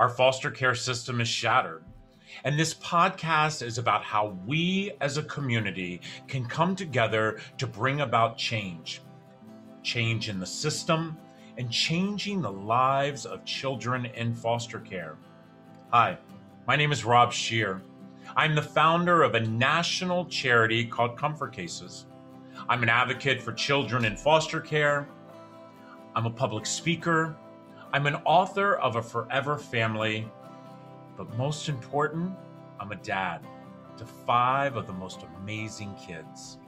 Our foster care system is shattered. And this podcast is about how we as a community can come together to bring about change change in the system and changing the lives of children in foster care. Hi, my name is Rob Scheer. I'm the founder of a national charity called Comfort Cases. I'm an advocate for children in foster care. I'm a public speaker. I'm an author of A Forever Family but most important, I'm a dad to five of the most amazing kids.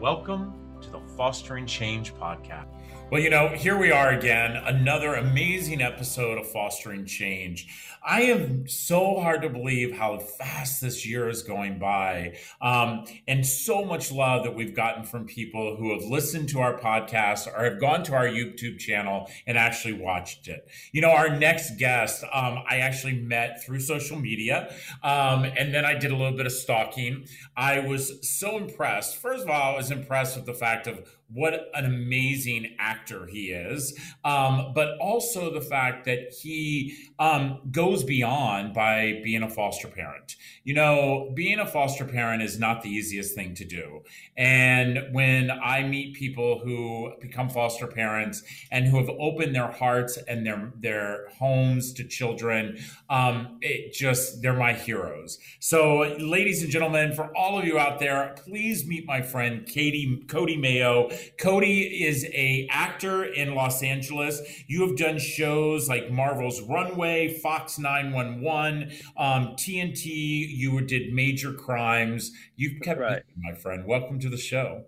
Welcome to the Fostering Change podcast. Well, you know, here we are again, another amazing episode of Fostering Change. I am so hard to believe how fast this year is going by, um, and so much love that we've gotten from people who have listened to our podcast or have gone to our YouTube channel and actually watched it. You know, our next guest, um, I actually met through social media, um, and then I did a little bit of stalking. I was so impressed. First of all, I was impressed with the fact of what an amazing actor he is, um, but also the fact that he um, goes beyond by being a foster parent. You know, being a foster parent is not the easiest thing to do. And when I meet people who become foster parents and who have opened their hearts and their their homes to children, um, it just they're my heroes. So, ladies and gentlemen, for all of you out there, please meet my friend Katie Cody Mayo. Cody is a actor in Los Angeles. You have done shows like Marvel's Runaways, Fox 911, um, TNT. You did Major Crimes. You've kept right. my friend. Welcome to the show.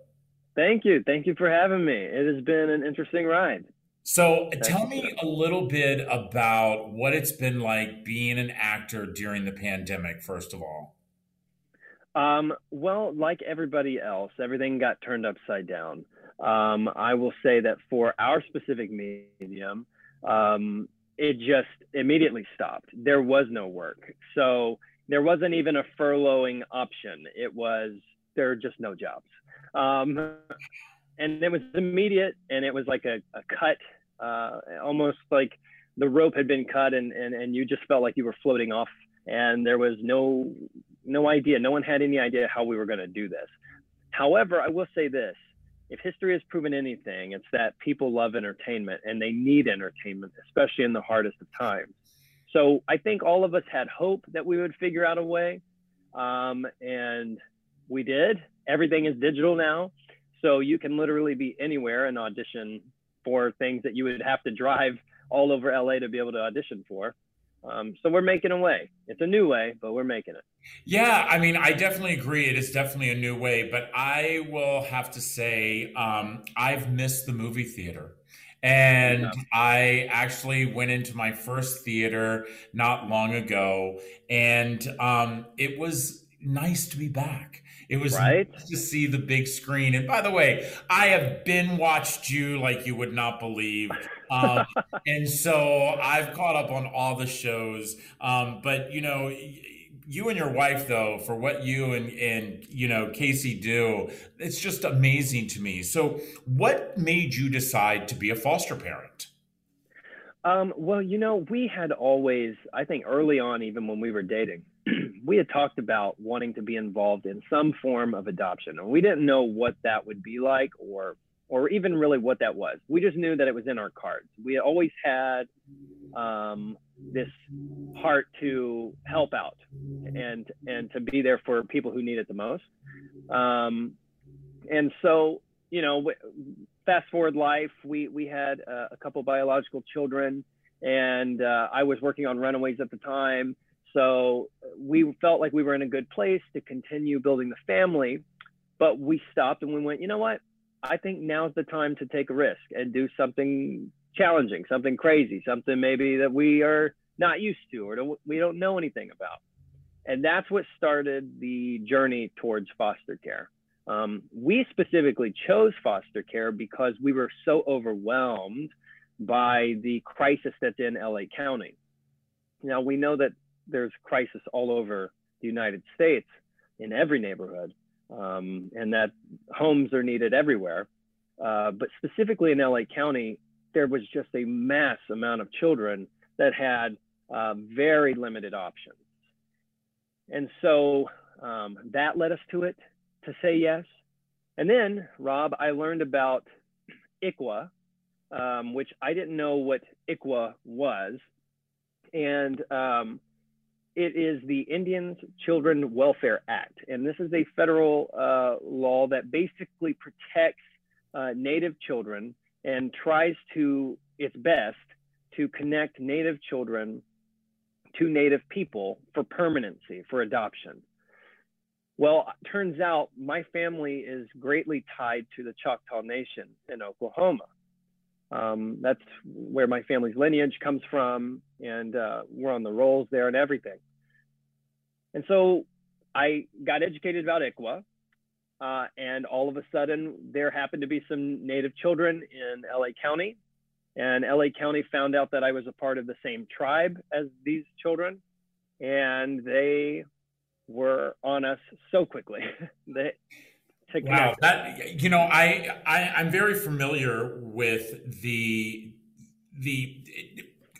Thank you. Thank you for having me. It has been an interesting ride. So, tell me a little bit about what it's been like being an actor during the pandemic, first of all. Um, well, like everybody else, everything got turned upside down. Um, I will say that for our specific medium, um, it just immediately stopped. There was no work. So there wasn't even a furloughing option. It was, there are just no jobs. Um, and it was immediate and it was like a, a cut, uh, almost like the rope had been cut and, and, and you just felt like you were floating off and there was no, no idea. No one had any idea how we were going to do this. However, I will say this if history has proven anything, it's that people love entertainment and they need entertainment, especially in the hardest of times. So I think all of us had hope that we would figure out a way. Um, and we did. Everything is digital now. So you can literally be anywhere and audition for things that you would have to drive all over LA to be able to audition for. Um, so we're making a way. It's a new way, but we're making it. Yeah, I mean, I definitely agree. It is definitely a new way, but I will have to say, um, I've missed the movie theater. And. I actually went into my first theater not long ago, and um, it was nice to be back. It was right? nice to see the big screen. And by the way, I have been watched you like you would not believe. Um, and so I've caught up on all the shows. Um, but, you know, you and your wife though for what you and and you know casey do it's just amazing to me. So what made you decide to be a foster parent? Um, well you know we had always i think early on even when we were dating we had talked about wanting to be involved in some form of adoption. And we didn't know what that would be like or or even really what that was. We just knew that it was in our cards. We always had um, this heart to help out and and to be there for people who need it the most. Um, and so you know fast forward life we we had uh, a couple biological children and uh, i was working on runaways at the time. So we felt like we were in a good place to continue building the family, but we stopped and we went, you know what? I think now's the time to take a risk and do something challenging, something crazy, something maybe that we are not used to or we don't know anything about. And that's what started the journey towards foster care. Um, we specifically chose foster care because we were so overwhelmed by the crisis that's in LA County. Now, we know that there's crisis all over the United States in every neighborhood, um, and that homes are needed everywhere. Uh, but specifically in LA County, there was just a mass amount of children that had uh, very limited options. And so um, that led us to it to say yes. And then, Rob, I learned about ICWA, um, which I didn't know what ICWA was. And um, it is the Indians Children Welfare Act. And this is a federal uh, law that basically protects uh, Native children and tries to its best to connect Native children to Native people for permanency, for adoption. Well, turns out my family is greatly tied to the Choctaw Nation in Oklahoma. Um, that's where my family's lineage comes from, and uh, we're on the rolls there and everything. And so I got educated about ICWA, uh, and all of a sudden there happened to be some Native children in LA County, and LA County found out that I was a part of the same tribe as these children, and they were on us so quickly. they, wow, that you know, I, I I'm very familiar with the the.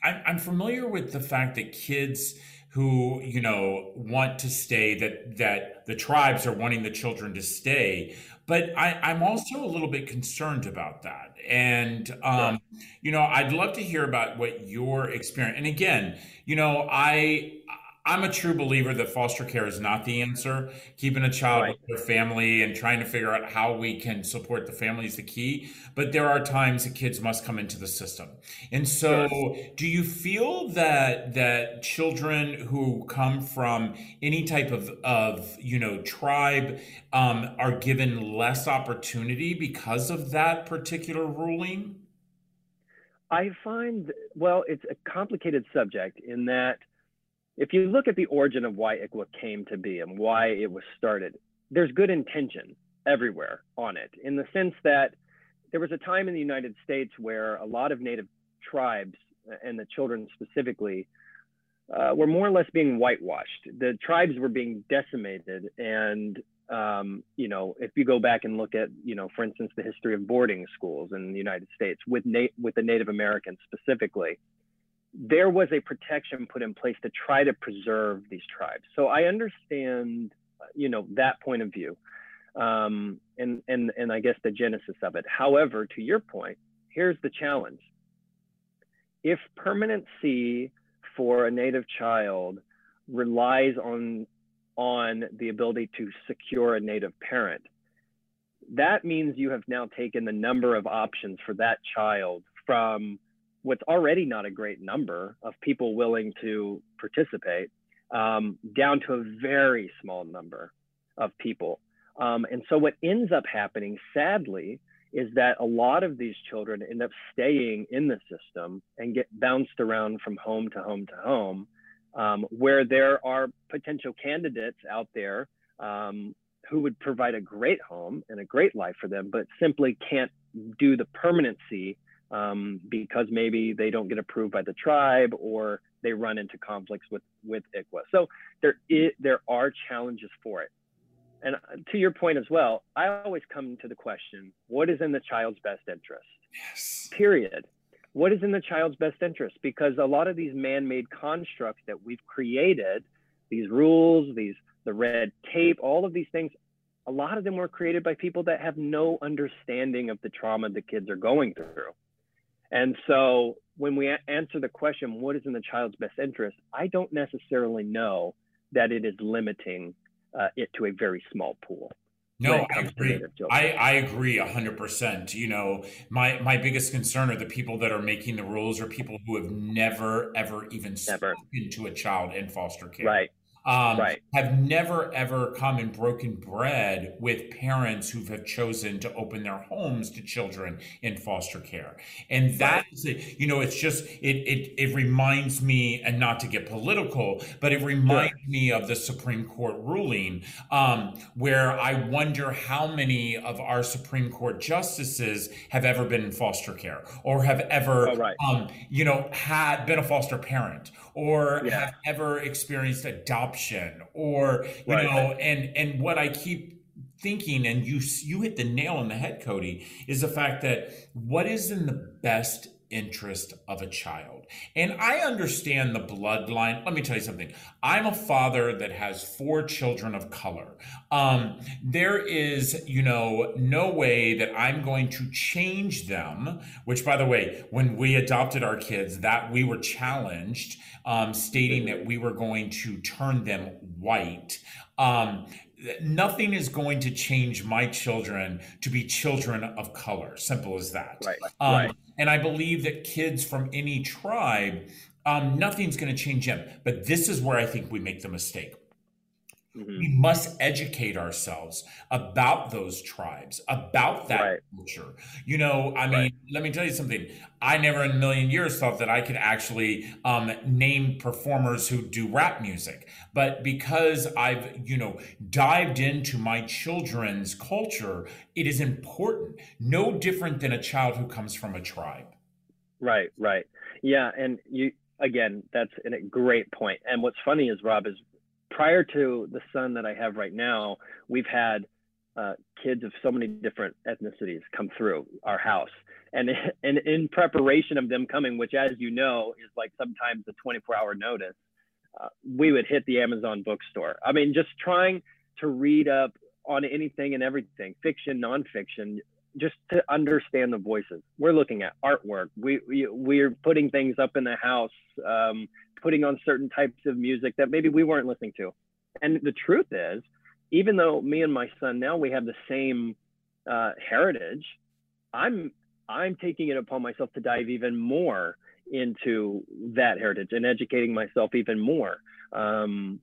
I'm familiar with the fact that kids who you know want to stay that that the tribes are wanting the children to stay. But I, i'm also a little bit concerned about that. And um, you know i'd love to hear about what your experience and again you know i I'm a true believer that foster care is not the answer. Keeping a child right. with their family and trying to figure out how we can support the family is the key. But there are times that kids must come into the system. And so yes. do you feel that that children who come from any type of, of you know, tribe um, are given less opportunity because of that particular ruling? I find, well, it's a complicated subject in that – if you look at the origin of why ICWA came to be and why it was started, there's good intention everywhere on it in the sense that there was a time in the United States where a lot of native tribes and the children specifically uh, were more or less being whitewashed. The tribes were being decimated. And, um, you know, if you go back and look at, you know, for instance, the history of boarding schools in the United States with, na- with the Native Americans specifically, there was a protection put in place to try to preserve these tribes. So I understand, you know, that point of view, um, and and and I guess the genesis of it. However, to your point, here's the challenge: if permanency for a native child relies on on the ability to secure a native parent, that means you have now taken the number of options for that child from what's already not a great number of people willing to participate um, down to a very small number of people. Um, and so what ends up happening, sadly, is that a lot of these children end up staying in the system and get bounced around from home to home to home, um, where there are potential candidates out there um, who would provide a great home and a great life for them, but simply can't do the permanency um, because maybe they don't get approved by the tribe or they run into conflicts with with ICWA. So there is, there are challenges for it. And uh, to your point as well, I always come to the question: What is in the child's best interest? Yes. Period. What is in the child's best interest? Because a lot of these man-made constructs that we've created, these rules, these the red tape, all of these things, a lot of them were created by people that have no understanding of the trauma the kids are going through. And so when we answer the question, what is in the child's best interest, I don't necessarily know that it is limiting uh, it to a very small pool. No, I agree. I, I agree hundred percent. You know, my my biggest concern are the people that are making the rules are people who have never ever even never. spoken to a child in foster care. Right um, right. have never ever come and broken bread with parents who have chosen to open their homes to children in foster care. And that is, it. you know, it's just, it, it, it reminds me, and not to get political, but it reminds me of the Supreme Court ruling um, where I wonder how many of our Supreme Court justices have ever been in foster care or have ever, oh, right. um, you know, had been a foster parent or yeah. have ever experienced adoption or you right. know and and what i keep thinking and you you hit the nail on the head cody is the fact that what is in the best interest of a child. And I understand the bloodline. Let me tell you something. I'm a father that has four children of color. Um, there is, you know, no way that I'm going to change them, which, by the way, when we adopted our kids, that we were challenged, um, stating that we were going to turn them white. Um, nothing is going to change my children to be children of color. Simple as that. Right. Um, right. And I believe that kids from any tribe, um, nothing's going to change them. But this is where I think we make the mistake. Mm-hmm. We must educate ourselves about those tribes, about that right. culture. You know, I mean, right. let me tell you something. I never in a million years thought that I could actually um, name performers who do rap music. But because I've, you know, dived into my children's culture, it is important, no different than a child who comes from a tribe. Right, right. Yeah. And you, again, that's a great point. And what's funny is, Rob, is prior to the son that I have right now, we've had uh, kids of so many different ethnicities come through our house. And, and in preparation of them coming, which, as you know, is like sometimes a 24 hour notice, uh, we would hit the Amazon bookstore. I mean, just trying to read up on anything and everything, fiction, nonfiction, just to understand the voices. We're looking at artwork. We, we we're putting things up in the house. Um, putting on certain types of music that maybe we weren't listening to. And the truth is, even though me and my son now we have the same uh, heritage, I'm I'm taking it upon myself to dive even more into that heritage and educating myself even more um,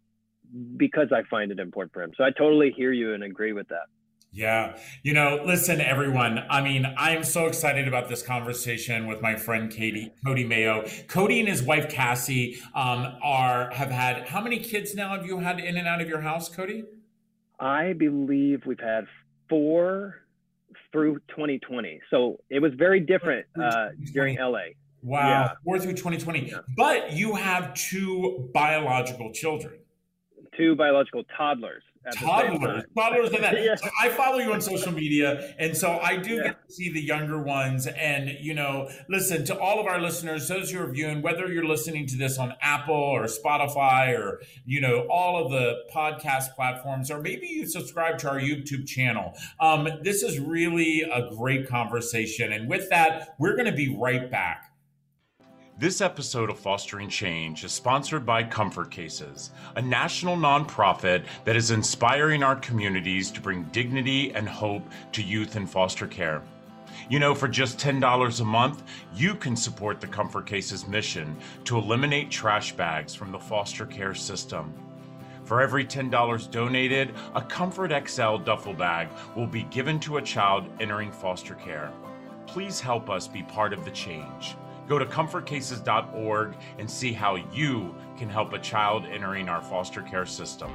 because I find it important for him. So I totally hear you and agree with that. Yeah. You know, listen, everyone. I mean, I am so excited about this conversation with my friend Katie, Cody Mayo. Cody and his wife Cassie um, are have had how many kids now have you had in and out of your house, Cody? I believe we've had four through 2020. So it was very different uh, during LA. Wow, yeah. four through 2020. Yeah. But you have two biological children. Two biological toddlers toddlers, toddlers, and that. yeah. so I follow you on social media, and so I do yeah. get to see the younger ones. And you know, listen to all of our listeners, those who are viewing, whether you're listening to this on Apple or Spotify or you know all of the podcast platforms, or maybe you subscribe to our YouTube channel. Um, this is really a great conversation, and with that, we're going to be right back. This episode of Fostering Change is sponsored by Comfort Cases, a national nonprofit that is inspiring our communities to bring dignity and hope to youth in foster care. You know, for just $10 a month, you can support the Comfort Cases mission to eliminate trash bags from the foster care system. For every $10 donated, a Comfort XL duffel bag will be given to a child entering foster care. Please help us be part of the change. Go to comfortcases.org and see how you can help a child entering our foster care system.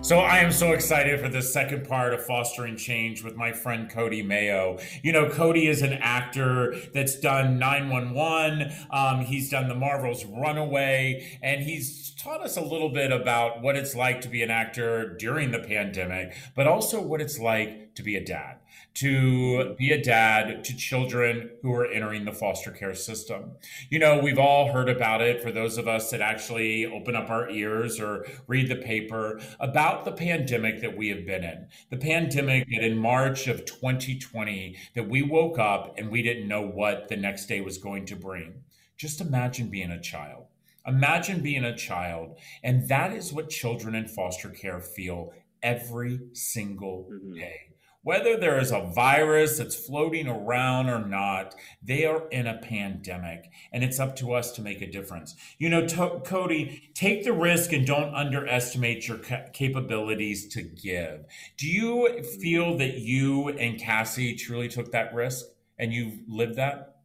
So I am so excited for the second part of Fostering Change with my friend Cody Mayo. You know, Cody is an actor that's done 911. Um, he's done the Marvels Runaway, and he's taught us a little bit about what it's like to be an actor during the pandemic, but also what it's like to be a dad to be a dad to children who are entering the foster care system. You know, we've all heard about it for those of us that actually open up our ears or read the paper about the pandemic that we have been in. The pandemic that in March of 2020 that we woke up and we didn't know what the next day was going to bring. Just imagine being a child. Imagine being a child, and that is what children in foster care feel every single mm-hmm. day whether there is a virus that's floating around or not, they are in a pandemic and it's up to us to make a difference. You know, to- Cody, take the risk and don't underestimate your ca- capabilities to give. Do you feel that you and Cassie truly took that risk and you've lived that?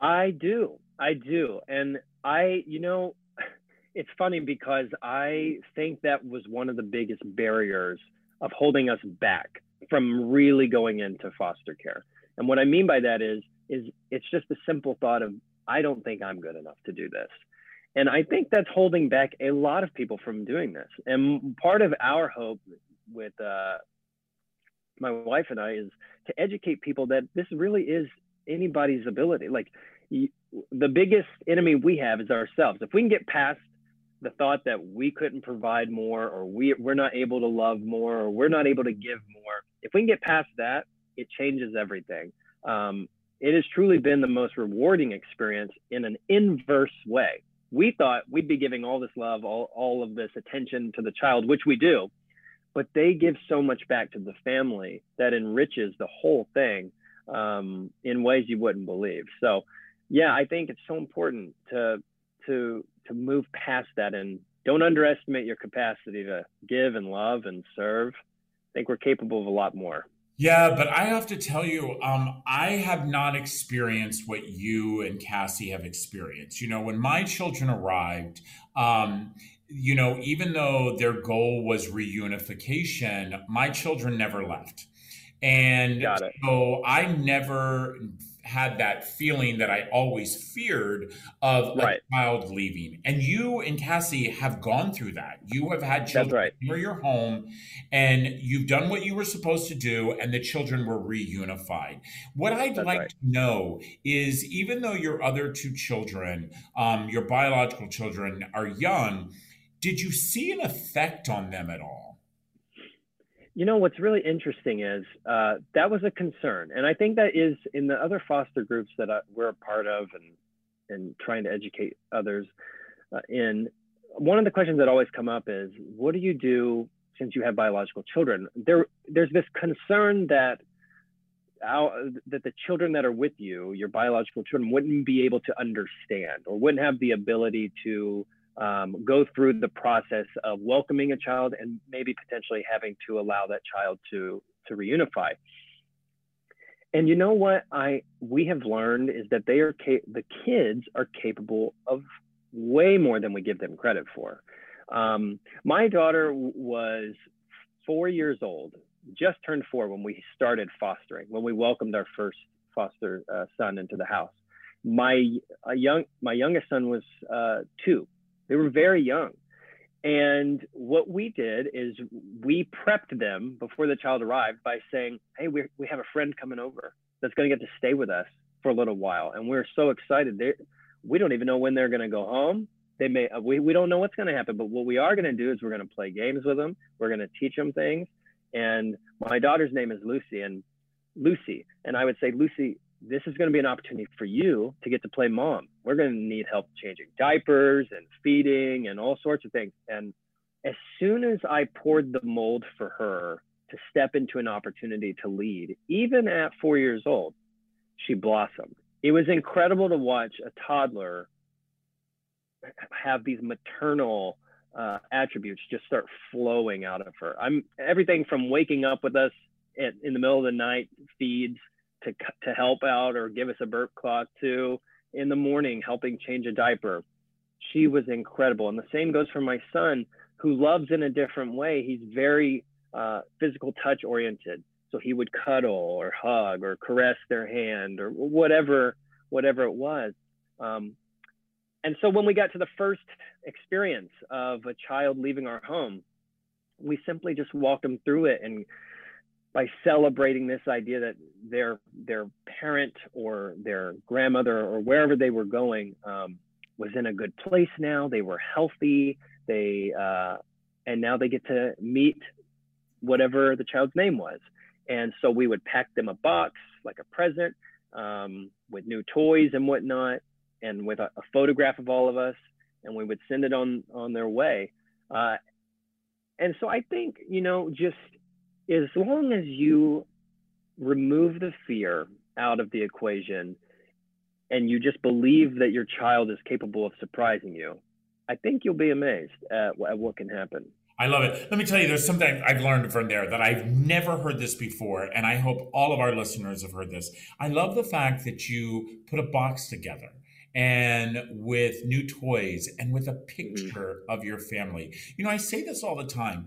I do. I do. And I, you know, it's funny because I think that was one of the biggest barriers of holding us back from really going into foster care. And what I mean by that is, is it's just the simple thought of, I don't think I'm good enough to do this. And I think that's holding back a lot of people from doing this. And part of our hope with uh, my wife and I is to educate people that this really is anybody's ability. Like the biggest enemy we have is ourselves. If we can get past the thought that we couldn't provide more or we, we're not able to love more or we're not able to give more, if we can get past that, it changes everything. Um, it has truly been the most rewarding experience in an inverse way. We thought we'd be giving all this love, all, all of this attention to the child, which we do, but they give so much back to the family that enriches the whole thing um, in ways you wouldn't believe. So, yeah, I think it's so important to to to move past that and don't underestimate your capacity to give and love and serve. I think we're capable of a lot more. Yeah, but I have to tell you, um, I have not experienced what you and Cassie have experienced. You know, when my children arrived, um, you know, even though their goal was reunification, my children never left. And so I never had that feeling that I always feared of right. a child leaving. And you and Cassie have gone through that. You have had children right. near your home and you've done what you were supposed to do, and the children were reunified. What I'd That's like right. to know is even though your other two children, um, your biological children, are young, did you see an effect on them at all? You know, what's really interesting is uh, that was a concern. And I think that is in the other foster groups that I, we're a part of and, and trying to educate others uh, in. One of the questions that always come up is, what do you do since you have biological children? There, there's this concern that our, that the children that are with you, your biological children, wouldn't be able to understand or wouldn't have the ability to um, go through the process of welcoming a child and maybe potentially having to allow that child to to reunify. And you know what I we have learned is that they are the kids are capable of way more than we give them credit for. Um, my daughter was four years old, just turned four when we started fostering, when we welcomed our first foster uh, son into the house. My young my youngest son was uh, two they were very young. And what we did is we prepped them before the child arrived by saying, Hey, we, we have a friend coming over that's going to get to stay with us for a little while. And we're so excited. They're, we don't even know when they're going to go home. They may, we, we don't know what's going to happen, but what we are going to do is we're going to play games with them. We're going to teach them things. And my daughter's name is Lucy and Lucy. And I would say, Lucy, this is going to be an opportunity for you to get to play mom. We're going to need help changing diapers and feeding and all sorts of things. And as soon as I poured the mold for her to step into an opportunity to lead, even at four years old, she blossomed. It was incredible to watch a toddler have these maternal uh, attributes just start flowing out of her. I'm everything from waking up with us at, in the middle of the night, feeds, to, to help out or give us a burp cloth to in the morning helping change a diaper. She was incredible. And the same goes for my son, who loves in a different way. He's very uh, physical touch oriented. So he would cuddle or hug or caress their hand or whatever, whatever it was. Um, and so when we got to the first experience of a child leaving our home, we simply just walked them through it and by celebrating this idea that their their parent or their grandmother or wherever they were going um, was in a good place now. They were healthy. They uh, and now they get to meet whatever the child's name was. And so we would pack them a box like a present um, with new toys and whatnot, and with a, a, photograph of all of us, and we would send it on on their way. Uh, and so I think you know just as long as you remove the fear out of the equation and you just believe that your child is capable of surprising you, I think you'll be amazed at, at what can happen. I love it. Let me tell you, there's something I've learned from there that I've never heard this before, and I hope all of our listeners have heard this. I love the fact that you put a box together and with new toys and with a picture mm-hmm. of your family. You know, I say this all the time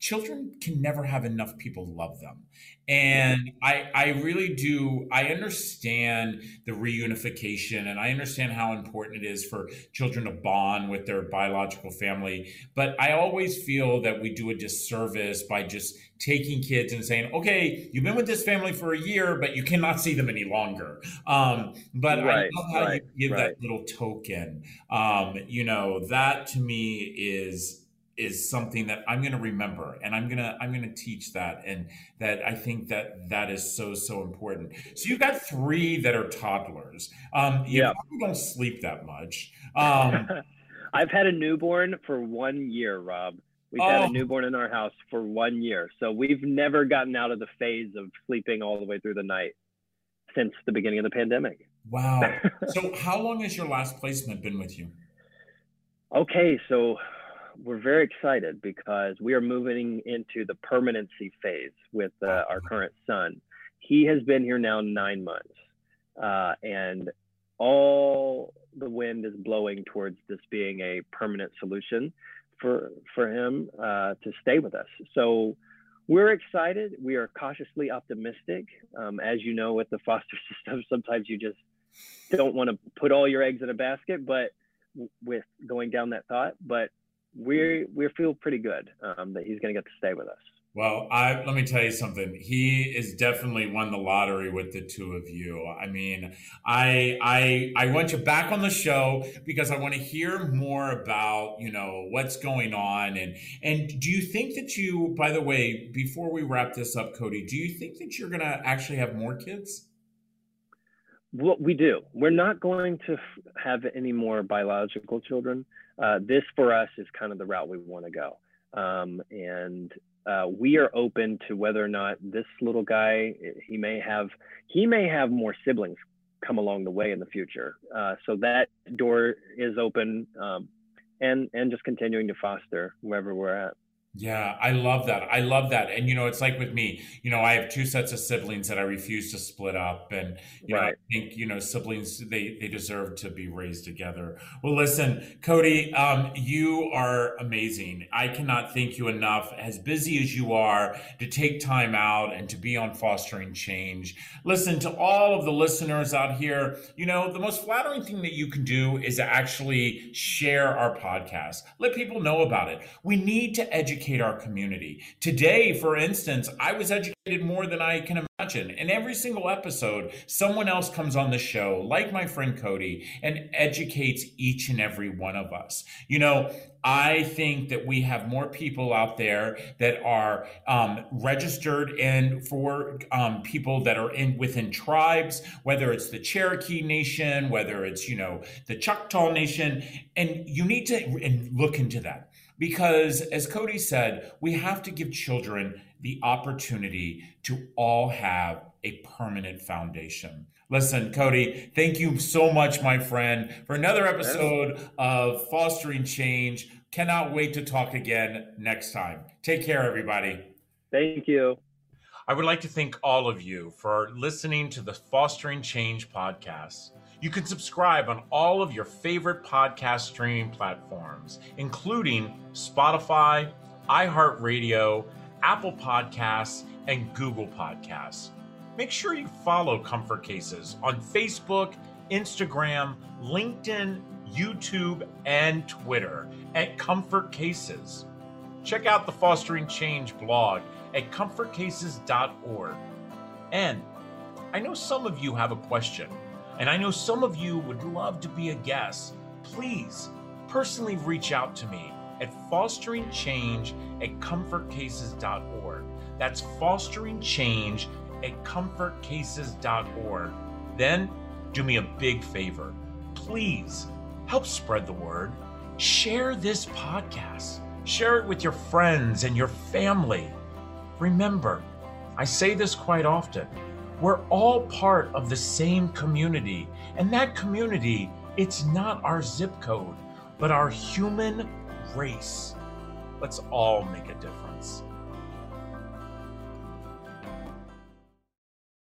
children can never have enough people love them. And I, I really do, I understand the reunification and I understand how important it is for children to bond with their biological family. But I always feel that we do a disservice by just taking kids and saying, okay, you've been with this family for a year, but you cannot see them any longer. Um, but right, I love how right, you give right. that little token. Um, you know, that to me is is something that I'm going to remember and I'm going to I'm going to teach that and that I think that that is so so important. So you've got three that are toddlers. Um you yeah. probably don't sleep that much. Um I've had a newborn for 1 year, Rob. We've oh. had a oh. newborn in our house for 1 year. So we've never gotten out of the phase of sleeping all the way through the night since the beginning of the pandemic. Wow. so how long has your last placement been with you? Okay, so we're very excited because we are moving into the permanency phase with uh, our current son. He has been here now nine months, uh, and all the wind is blowing towards this being a permanent solution for for him uh, to stay with us. So we're excited. We are cautiously optimistic. Um, as you know, with the foster system, sometimes you just don't want to put all your eggs in a basket, but with going down that thought. But we we feel pretty good um, that he's going to get to stay with us. Well, I let me tell you something. He is definitely won the lottery with the two of you. I mean, I I I want you back on the show because I want to hear more about you know what's going on and and do you think that you? By the way, before we wrap this up, Cody, do you think that you're going to actually have more kids? Well, we do. We're not going to have any more biological children uh, this for us is kind of the route we want to go. Um, and uh, we are open to whether or not this little guy he may have he may have more siblings come along the way in the future. Uh, so that door is open, um, and and just continuing to foster wherever we're at. Yeah, I love that. I love that. And you know, it's like with me, you know, I have two sets of siblings that I refuse to split up and you right. know, I think, you know, siblings they they deserve to be raised together. Well, listen, Cody, um you are amazing. I cannot thank you enough as busy as you are to take time out and to be on fostering change. Listen to all of the listeners out here, you know, the most flattering thing that you can do is actually share our podcast. Let people know about it. We need to educate educate our community. Today, for instance, I was educated more than I can imagine. In every single episode, someone else comes on the show, like my friend Cody, and educates each and every one of us. You know, I think that we have more people out there that are um, registered and for um, people that are in within tribes, whether it's the Cherokee Nation, whether it's you know the Choctaw Nation, and you need to look into that because, as Cody said, we have to give children the opportunity to all have a permanent foundation. Listen, Cody, thank you so much, my friend, for another episode of Fostering Change. Cannot wait to talk again next time. Take care, everybody. Thank you. I would like to thank all of you for listening to the Fostering Change podcast. You can subscribe on all of your favorite podcast streaming platforms, including Spotify, iHeartRadio, Apple Podcasts, and Google Podcasts. Make sure you follow Comfort Cases on Facebook, Instagram, LinkedIn, YouTube, and Twitter at Comfort Cases. Check out the Fostering Change blog at comfortcases.org. And I know some of you have a question and I know some of you would love to be a guest. Please personally reach out to me at fosteringchange at comfortcases.org. That's fosteringchange at comfortcases.org. Then do me a big favor. Please help spread the word. Share this podcast. Share it with your friends and your family. Remember, I say this quite often we're all part of the same community. And that community, it's not our zip code, but our human race. Let's all make a difference.